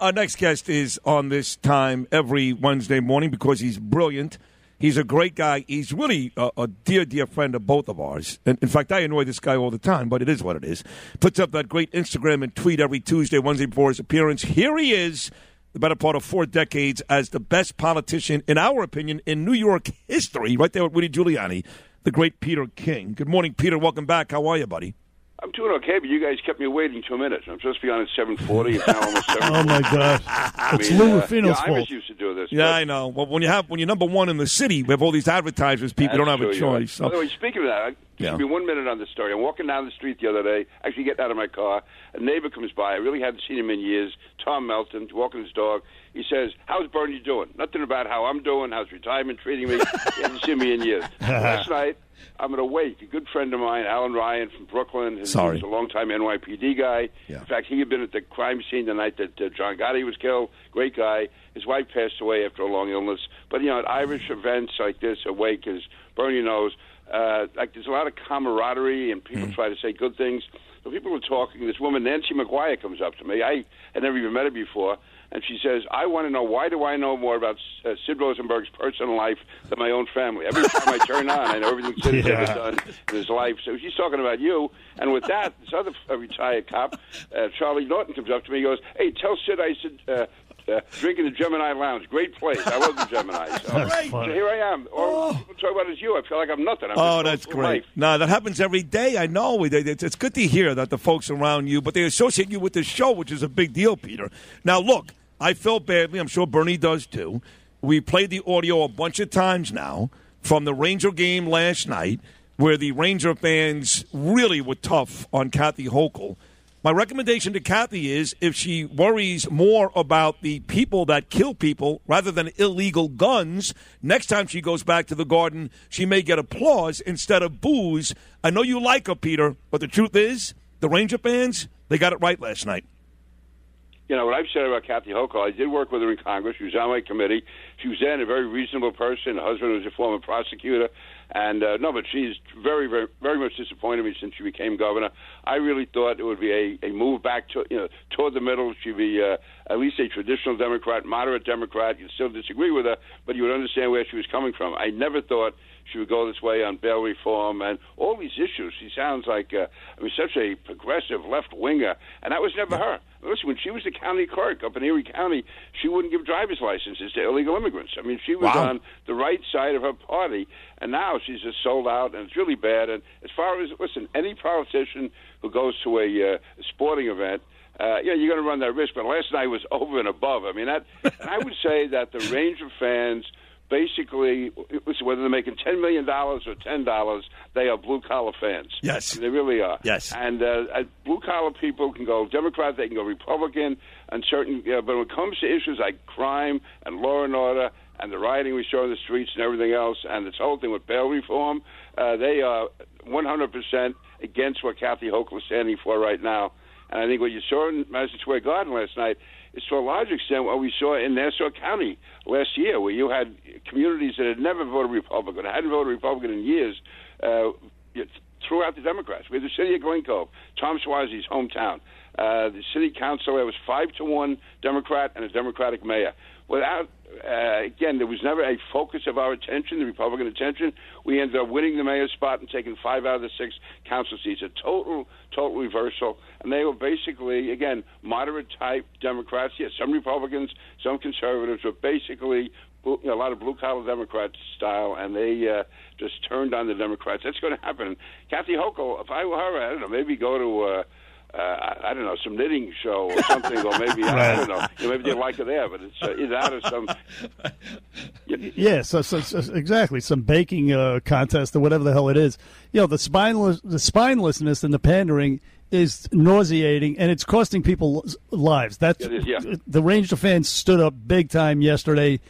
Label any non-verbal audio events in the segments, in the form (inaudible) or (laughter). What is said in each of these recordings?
Our next guest is on this time every Wednesday morning because he's brilliant. He's a great guy. He's really a, a dear, dear friend of both of ours. In fact, I annoy this guy all the time, but it is what it is. Puts up that great Instagram and tweet every Tuesday, Wednesday before his appearance. Here he is, the better part of four decades, as the best politician, in our opinion, in New York history, right there with Rudy Giuliani, the great Peter King. Good morning, Peter. Welcome back. How are you, buddy? I'm doing okay, but you guys kept me waiting two minutes. I'm supposed to be on at 7:40. It's now almost 7:40. (laughs) Oh my God! I It's mean, Lou uh, Rufino's yeah, I fault. was used to do this. Yeah, I know. Well, when you have when you're number one in the city, we have all these advertisers. People don't have a true, you're choice. right. By the way, speaking of that, I- Yeah. give me one minute on the story. I'm walking down the street the other day, actually getting out of my car. A neighbor comes by. I really hadn't seen him in years. Tom Melton, walking his dog. He says, "How's Bernie doing?" Nothing about how I'm doing. How's retirement treating me? he hasn't seen me in years. (laughs) Last night, I'm at a wake. A good friend of mine, Alan Ryan from Brooklyn. His, Sorry. He's a longtime NYPD guy. Yeah. In fact, he had been at the crime scene the night that uh, John Gotti was killed. Great guy. His wife passed away after a long illness. But you know, at Irish events like this, a wake, as Bernie knows, uh, like there's a lot of camaraderie, and people try to say good things. So people were talking. This woman, Nancy McGuire, comes up to me. I had never even met her before. And she says, I want to know why do I know more about uh, Sid Rosenberg's personal life than my own family? Every time I turn on, I know everything Sid has Yeah. ever done in his life. So she's talking about you. And with that, this other uh, retired cop, uh, Charlie Norton, comes up to me and goes, Hey, tell Sid I said, uh, uh, drinking the Gemini Lounge. Great place. I the Gemini. So, (laughs) That's so here I am. All people talk about is you. I feel like I'm nothing. I'm oh, that's great. life. No, that happens every day. I know. It's it's good to hear that the folks around you, but they associate you with the show, which is a big deal, Peter. Now, look, I felt badly. I'm sure Bernie does too. We played the audio a bunch of times now from the Ranger game last night, where the Ranger fans really were tough on Kathy Hochul. My recommendation to Kathy is if she worries more about the people that kill people rather than illegal guns, next time she goes back to the garden, she may get applause instead of boos. I know you like her, Peter, but the truth is, the Ranger fans, they got it right last night. You know what I've said about Kathy Hochul. I did work with her in Congress. She was on my committee. She was then a very reasonable person. Her husband was a former prosecutor, and uh, no, but she's very, very, very much disappointed me since she became governor. I really thought it would be a, a move back to you know toward the middle. She'd be uh, at least a traditional Democrat, moderate Democrat. You'd still disagree with her, but you would understand where she was coming from. I never thought she would go this way on bail reform and all these issues. She sounds like uh, I mean such a progressive left winger, and that was never her. Listen, when she was the county clerk up in Erie County, she wouldn't give driver's licenses to illegal immigrants. I mean, she was Wow. on the right side of her party, and now she's just sold out, and it's really bad. And as far as listen, any politician who goes to a uh, sporting event. Uh, yeah, you're going to run that risk, but last night was (laughs) over and above. I mean, that, and I would say that the range of fans basically, whether they're making ten million dollars or ten dollars, they are blue collar fans. Yes. they really are. Yes. and uh, uh, blue collar people can go Democrat, they can go Republican, and certain. Uh, but when it comes to issues like crime and law and order and the rioting we saw in the streets and everything else, and this whole thing with bail reform, uh, they are 100 percent against what Kathy Hochul is standing for right now. And I think what you saw in Madison Square Garden last night is to a large extent what we saw in Nassau County last year, where you had communities that had never voted Republican, hadn't voted Republican in years, uh, threw the Democrats. We had the city of Glen Cove, Tom Suozzi's hometown. Uh, the city council there was five to one Democrat and a Democratic mayor. Without, uh, again, there was never a focus of our attention, the Republican attention. We ended up winning the mayor's spot and taking five out of the six council seats. A total, total reversal. And they were basically, again, moderate type Democrats. Yes, some Republicans, some conservatives, but basically a lot of blue collar Democrats style, and they uh, just turned on the Democrats. That's going to happen. Kathy Hochul, if I were her, I don't know, maybe go to uh, uh, I, I don't know, some knitting show or (laughs) something, or maybe I, I don't know, maybe they like it there, but it's uh, either that or some. (laughs) Yeah, so, so, so exactly some baking uh, contest or whatever the hell it is. You know, the spineless, the spinelessness and the pandering is nauseating, and it's costing people lives. That's It is, yeah. the Ranger fans stood up big time yesterday.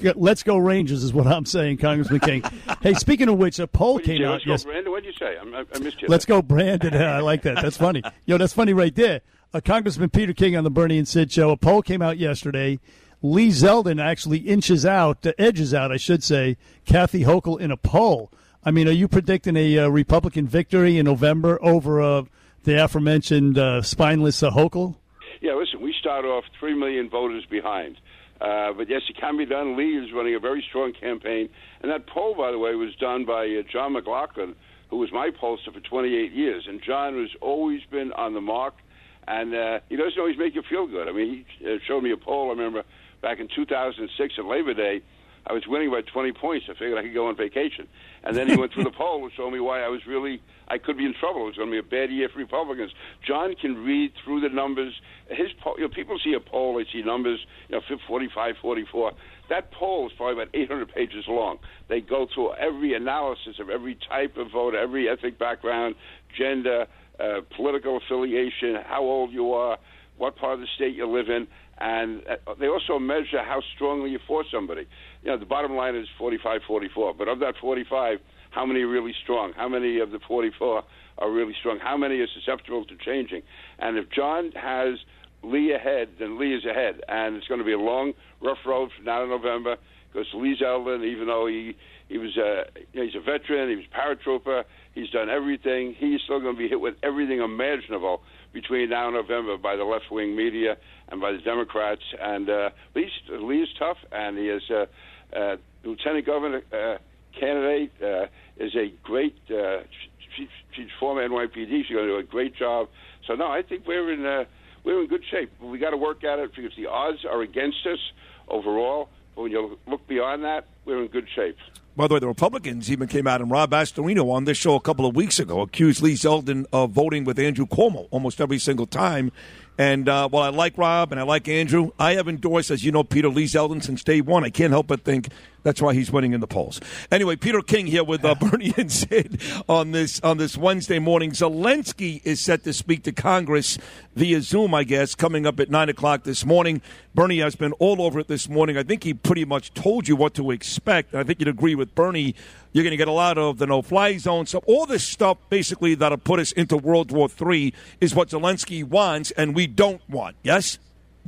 Let's go Rangers is what I'm saying, Congressman King. hey, speaking of which, a poll came out. Let's go, yes, Brandon. What did you say? I, I, missed you. Let's go, Brandon. I like that. That's funny. Yo, that's funny right there. Uh, Congressman Peter King on the Bernie and Sid show. A poll came out yesterday. Lee Zeldin actually inches out, uh, edges out, I should say, Kathy Hochul in a poll. I mean, are you predicting a uh, Republican victory in November over uh, the aforementioned uh, spineless uh, Hochul? Yeah, listen, we start off three million voters behind. Uh, but yes, it can be done. Lee is running a very strong campaign. And that poll, by the way, was done by uh, John McLaughlin, who was my pollster for 28 years. And John has always been on the mark. And uh, he doesn't always make you feel good. I mean, he uh, showed me a poll, I remember, back in 2006 at Labor Day. I was winning by 20 points. I figured I could go on vacation. And then he went through the (laughs) poll and showed me why I was really, I could be in trouble. It was going to be a bad year for Republicans. John can read through the numbers. His poll, you know, people see a poll, they see numbers, you know, 45, 44. That poll is probably about 800 pages long. They go through every analysis of every type of voter, every ethnic background, gender, uh, political affiliation, how old you are, what part of the state you live in, and uh, they also measure how strongly you force somebody. You know, the bottom line is 45, 44, but of that 45, how many are really strong? How many of the 44 are really strong? How many are susceptible to changing? And if John has Lee ahead, then Lee is ahead, and it's going to be a long, rough road from now to November because Lee Zeldin, even though he he was a you know, he's a veteran, he was a paratrooper, he's done everything. He's still going to be hit with everything imaginable between now and November by the left wing media and by the Democrats. And uh, Lee Lee is tough, and he is uh, uh, lieutenant governor uh, candidate. Uh, is a great. Uh, she, she's former NYPD. She's going to do a great job. So no, I think we're in uh, we're in good shape. We got to work at it because the odds are against us overall. But when you look beyond that, we're in good shape. By the way, the Republicans even came out, and Rob Astorino on this show a couple of weeks ago accused Lee Zeldin of voting with Andrew Cuomo almost every single time. And uh, while I like Rob and I like Andrew, I have endorsed, as you know, Peter Lee Zeldin since day one. I can't help but think that's why he's winning in the polls. Anyway, Peter King here with uh, Bernie (laughs) and Sid on this on this Wednesday morning. Zelensky is set to speak to Congress via Zoom, I guess, coming up at nine o'clock this morning. Bernie has been all over it this morning. I think he pretty much told you what to expect. I think you'd agree with Bernie. You're going to get a lot of the no-fly zone stuff. All this stuff, basically, that'll put us into World War III, is what Zelensky wants, and we don't want. Yes.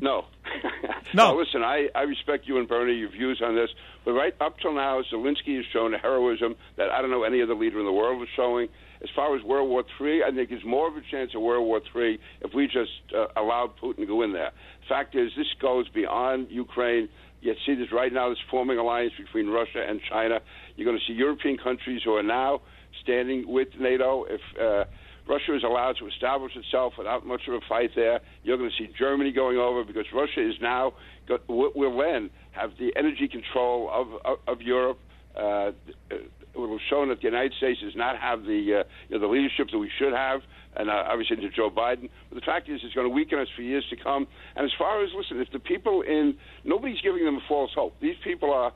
No. (laughs) No. Now, listen, I, I respect you and Bernie, your views on this, but right up till now, Zelensky has shown a heroism that I don't know any other leader in the world is showing. As far as World War III, I think there's more of a chance of World War III if we just uh, allowed Putin to go in there. Fact is, this goes beyond Ukraine. You see this right now, this forming alliance between Russia and China. You're going to see European countries who are now standing with NATO. If uh, Russia is allowed to establish itself without much of a fight there. You're going to see Germany going over because Russia is now will then have the energy control of of, of Europe. Uh, it will have shown that the United States does not have the uh, you know, the leadership that we should have, and uh, obviously to Joe Biden. But the fact is, it's going to weaken us for years to come. And as far as listen, if the people in nobody's giving them a false hope. These people are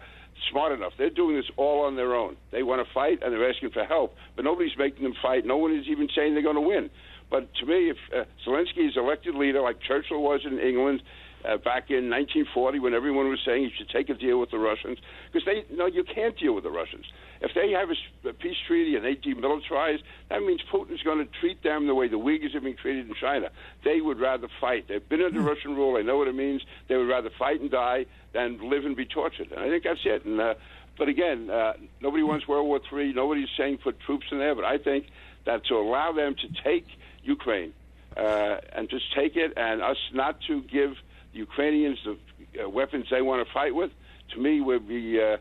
smart enough. They're doing this all on their own. They want to fight and they're asking for help, but nobody's making them fight. No one is even saying they're going to win. But to me, if uh, Zelensky is elected leader like Churchill was in England uh, back in 1940, when everyone was saying you should take a deal with the Russians, because they no, you can't deal with the Russians. If they have a, a peace treaty and they demilitarize, that means Putin's going to treat them the way the Uyghurs have been treated in China. They would rather fight. They've been under Russian rule. They know what it means. They would rather fight and die than live and be tortured. And I think that's it. And uh, but again, uh, nobody wants World War III. Nobody's saying put troops in there. But I think that to allow them to take Ukraine uh, and just take it, and us not to give Ukrainians the uh, weapons they want to fight with, to me would be uh,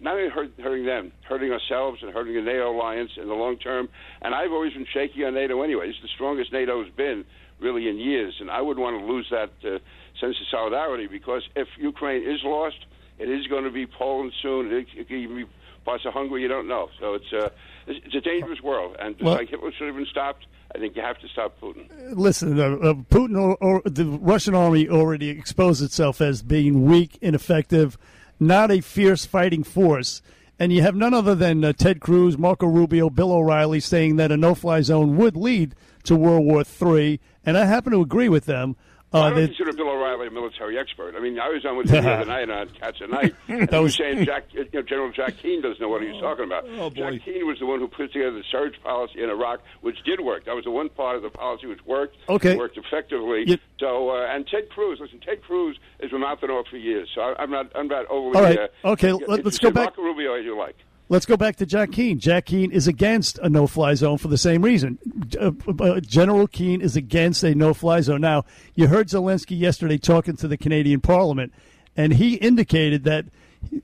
not only hurt, hurting them, hurting ourselves and hurting the NATO alliance in the long term. And I've always been shaky on NATO anyway. It's the strongest NATO has been really in years, and I wouldn't want to lose that uh, sense of solidarity because if Ukraine is lost, it is going to be Poland soon. It, it could even be parts are hungry you don't know. So it's a it's, it's a dangerous world, and Well- like Hitler should have been stopped. I think you have to stop Putin. Listen, uh, uh, Putin or, or the Russian army already exposed itself as being weak, ineffective, not a fierce fighting force. And you have none other than uh, Ted Cruz, Marco Rubio, Bill O'Reilly saying that a no-fly zone would lead to World War III, and I happen to agree with them. I Uh, don't that, consider Bill O'Reilly a military expert. I mean, I (laughs) (laughs) was on with him the other night on Cats (laughs) at Night. and he was saying Jack, you know, General Jack Keane doesn't know what he was talking about. Oh, boy. Jack Keane was the one who put together the surge policy in Iraq, which did work. That was the one part of the policy which worked. Okay. worked effectively. You- So, uh, and Ted Cruz, listen, Ted Cruz has been mouthing off for years. So I, I'm not, I'm not overly. All right. Uh, Okay, let, let's go back- Marco Rubio as you like. Let's go back to Jack Keane. Jack Keane is against a no-fly zone for the same reason. Uh, uh, General Keane is against a no-fly zone. Now, you heard Zelensky yesterday talking to the Canadian Parliament, and he indicated that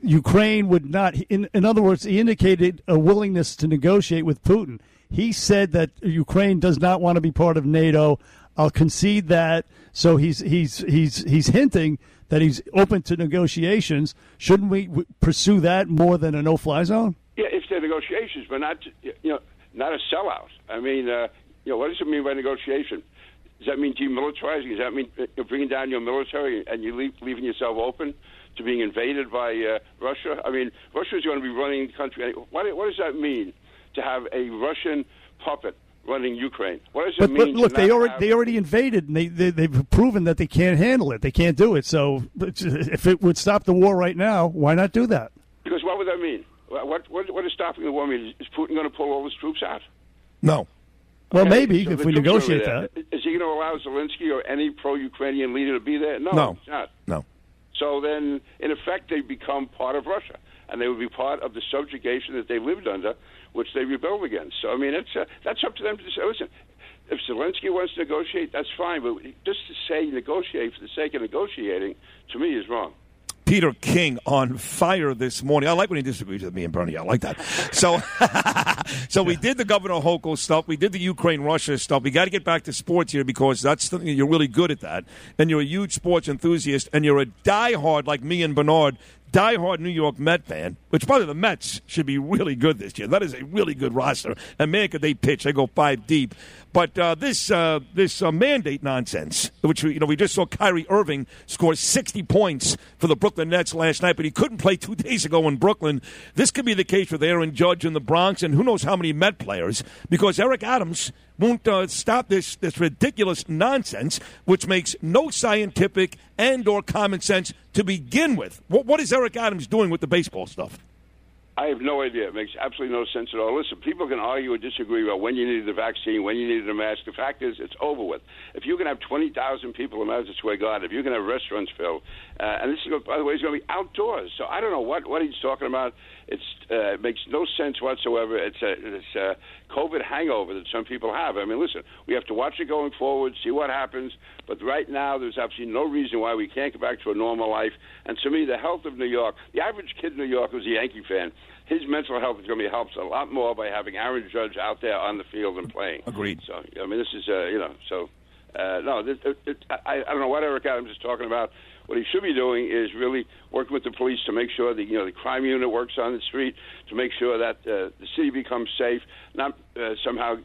Ukraine would not. In, in other words, he indicated a willingness to negotiate with Putin. He said that Ukraine does not want to be part of NATO. I'll concede that. So he's he's he's he's hinting that he's open to negotiations. Shouldn't we pursue that more than a no-fly zone? Yeah, if they're negotiations, but not you know not a sellout. I mean, uh, you know, what does it mean by negotiation? Does that mean demilitarizing? Does that mean uh, bringing down your military and you leave, leaving yourself open to being invaded by uh, Russia? I mean, Russia is going to be running the country. What, what does that mean to have a Russian puppet running Ukraine? What does it But, mean? but to look, they not already have- they already invaded, and they, they they've proven that they can't handle it. They can't do it. So (laughs) if it would stop the war right now, why not do that? because what would that mean? What what what is stopping the war mean? Is Putin going to pull all his troops out? No. Well, Okay, maybe so if we negotiate over that. there. Is he going to allow Zelensky or any pro-Ukrainian leader to be there? No, No. not. No. So then, in effect, they become part of Russia, and they would be part of the subjugation that they lived under, which they rebelled against. So I mean, it's uh, that's up to them to say. Listen, if Zelensky wants to negotiate, that's fine, but just to say negotiate for the sake of negotiating, to me, is wrong. Peter King on fire this morning. I like when he disagrees with me and Bernie. I like that. So, (laughs) so we did the Governor Hochul stuff. We did the Ukraine Russia stuff. We got to get back to sports here because that's something you're really good at that, and you're a huge sports enthusiast, and you're a diehard like me and Bernard. Diehard New York Met fan, which by the way, the Mets should be really good this year. That is a really good roster, and man, could they pitch? They go five deep. But uh, this uh, this uh, mandate nonsense, which we, you know we just saw Kyrie Irving score 60 points for the Brooklyn Nets last night, but he couldn't play two (laughs) days ago in Brooklyn. This could be the case with Aaron Judge in the Bronx, and who knows how many Met players, because Eric Adams won't uh, stop this this ridiculous nonsense, which makes no scientific and or common sense to begin with. What, what is Eric Adams doing with the baseball stuff? I have no idea. It makes absolutely no sense at all. Listen, people can argue or disagree about when you needed the vaccine, when you needed a mask. The fact is, it's over with. If you can have 20,000 people in Madison Square Garden, if you can have restaurants filled, uh, and this is, by the way, is going to be outdoors. So I don't know what, what he's talking about. It's, uh, it makes no sense whatsoever. It's a, it's a COVID hangover that some people have. I mean, listen, we have to watch it going forward, see what happens. But right now, there's absolutely no reason why we can't go back to a normal life. And to me, the health of New York, the average kid in New York who's a Yankee fan, his mental health is going to be helped a lot more by having Aaron Judge out there on the field and playing. Agreed. So I mean, this is uh, you know so. Uh, no, this, it, it, I, I don't know what Eric Adams is talking about. What he should be doing is really working with the police to make sure that you know the crime unit works on the street to make sure that uh, the city becomes safe, not uh, somehow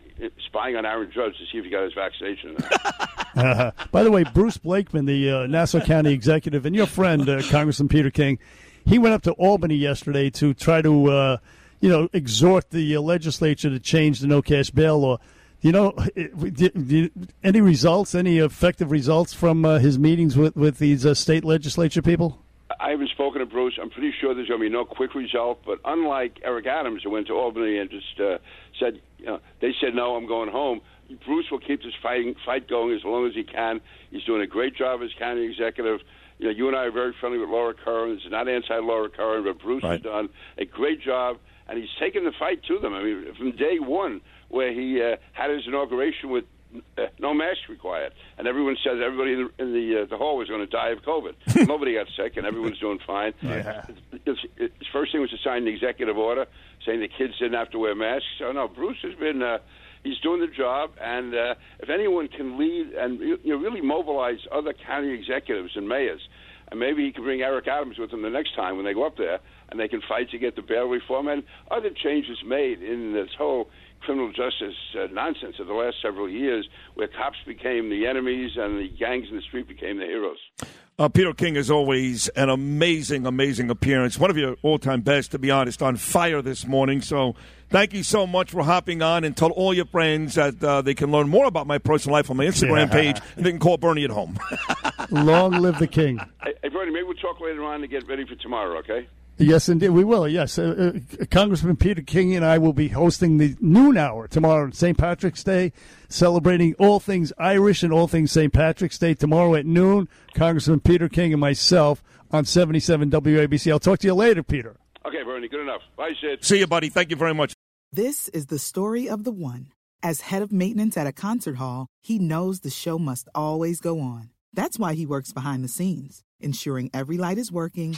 spying on Aaron Judge to see if he got his vaccination. or not. (laughs) (laughs) By the way, Bruce Blakeman, the uh, Nassau County executive, and your friend uh, Congressman Peter King, he went up to Albany yesterday to try to, uh, you know, exhort the uh, legislature to change the no cash bail law. You know, it- did- did- any results, any effective results from uh, his meetings with with these uh, state legislature people? I haven't spoken to Bruce. I'm pretty sure there's going to be no quick result. But unlike Eric Adams, who went to Albany and just uh, said, you know, they said no, I'm going home. Bruce will keep this fighting fight going as long as he can. He's doing a great job as county executive. You know, you and I are very friendly with Laura Curran. It's not anti-Laura Curran, but Bruce has done a great job, and he's taken the fight to them. I mean, from day one, where he uh, had his inauguration with uh, no mask required, and everyone says everybody in the, in the, uh, the hall was going to die of COVID. (laughs) Nobody got sick, and everyone's doing fine. (laughs) Yeah. His, his first thing was to sign the executive order saying the kids didn't have to wear masks. So no, Bruce has been. Uh, He's doing the job, and uh, if anyone can lead and you know, really mobilize other county executives and mayors, and maybe he can bring Eric Adams with him the next time when they go up there, and they can fight to get the bail reform and other changes made in this whole criminal justice uh, nonsense of the last several years, where cops became the enemies and the gangs in the street became the heroes. Uh, Peter King, as always, an amazing, amazing appearance. One of your all-time best, to be honest, on fire this morning. So, thank you so much for hopping on, and tell all your friends that uh, they can learn more about my personal life on my Instagram yeah. page, and they can call Bernie at home. Long live the king. Hey, hey, Bernie, maybe we'll talk later on to get ready for tomorrow. Okay. Yes, indeed, we will. Yes, uh, uh, Congressman Peter King and I will be hosting the noon hour tomorrow, St. Patrick's Day, celebrating all things Irish and all things St. Patrick's Day tomorrow at noon. Congressman Peter King and myself on 77 WABC. I'll talk to you later, Peter. Okay, Bernie, good enough. Bye, Sid. See you, buddy. Thank you very much. This is the story of the one. As head of maintenance at a concert hall, he knows the show must always go on. That's why he works behind the scenes, ensuring every light is working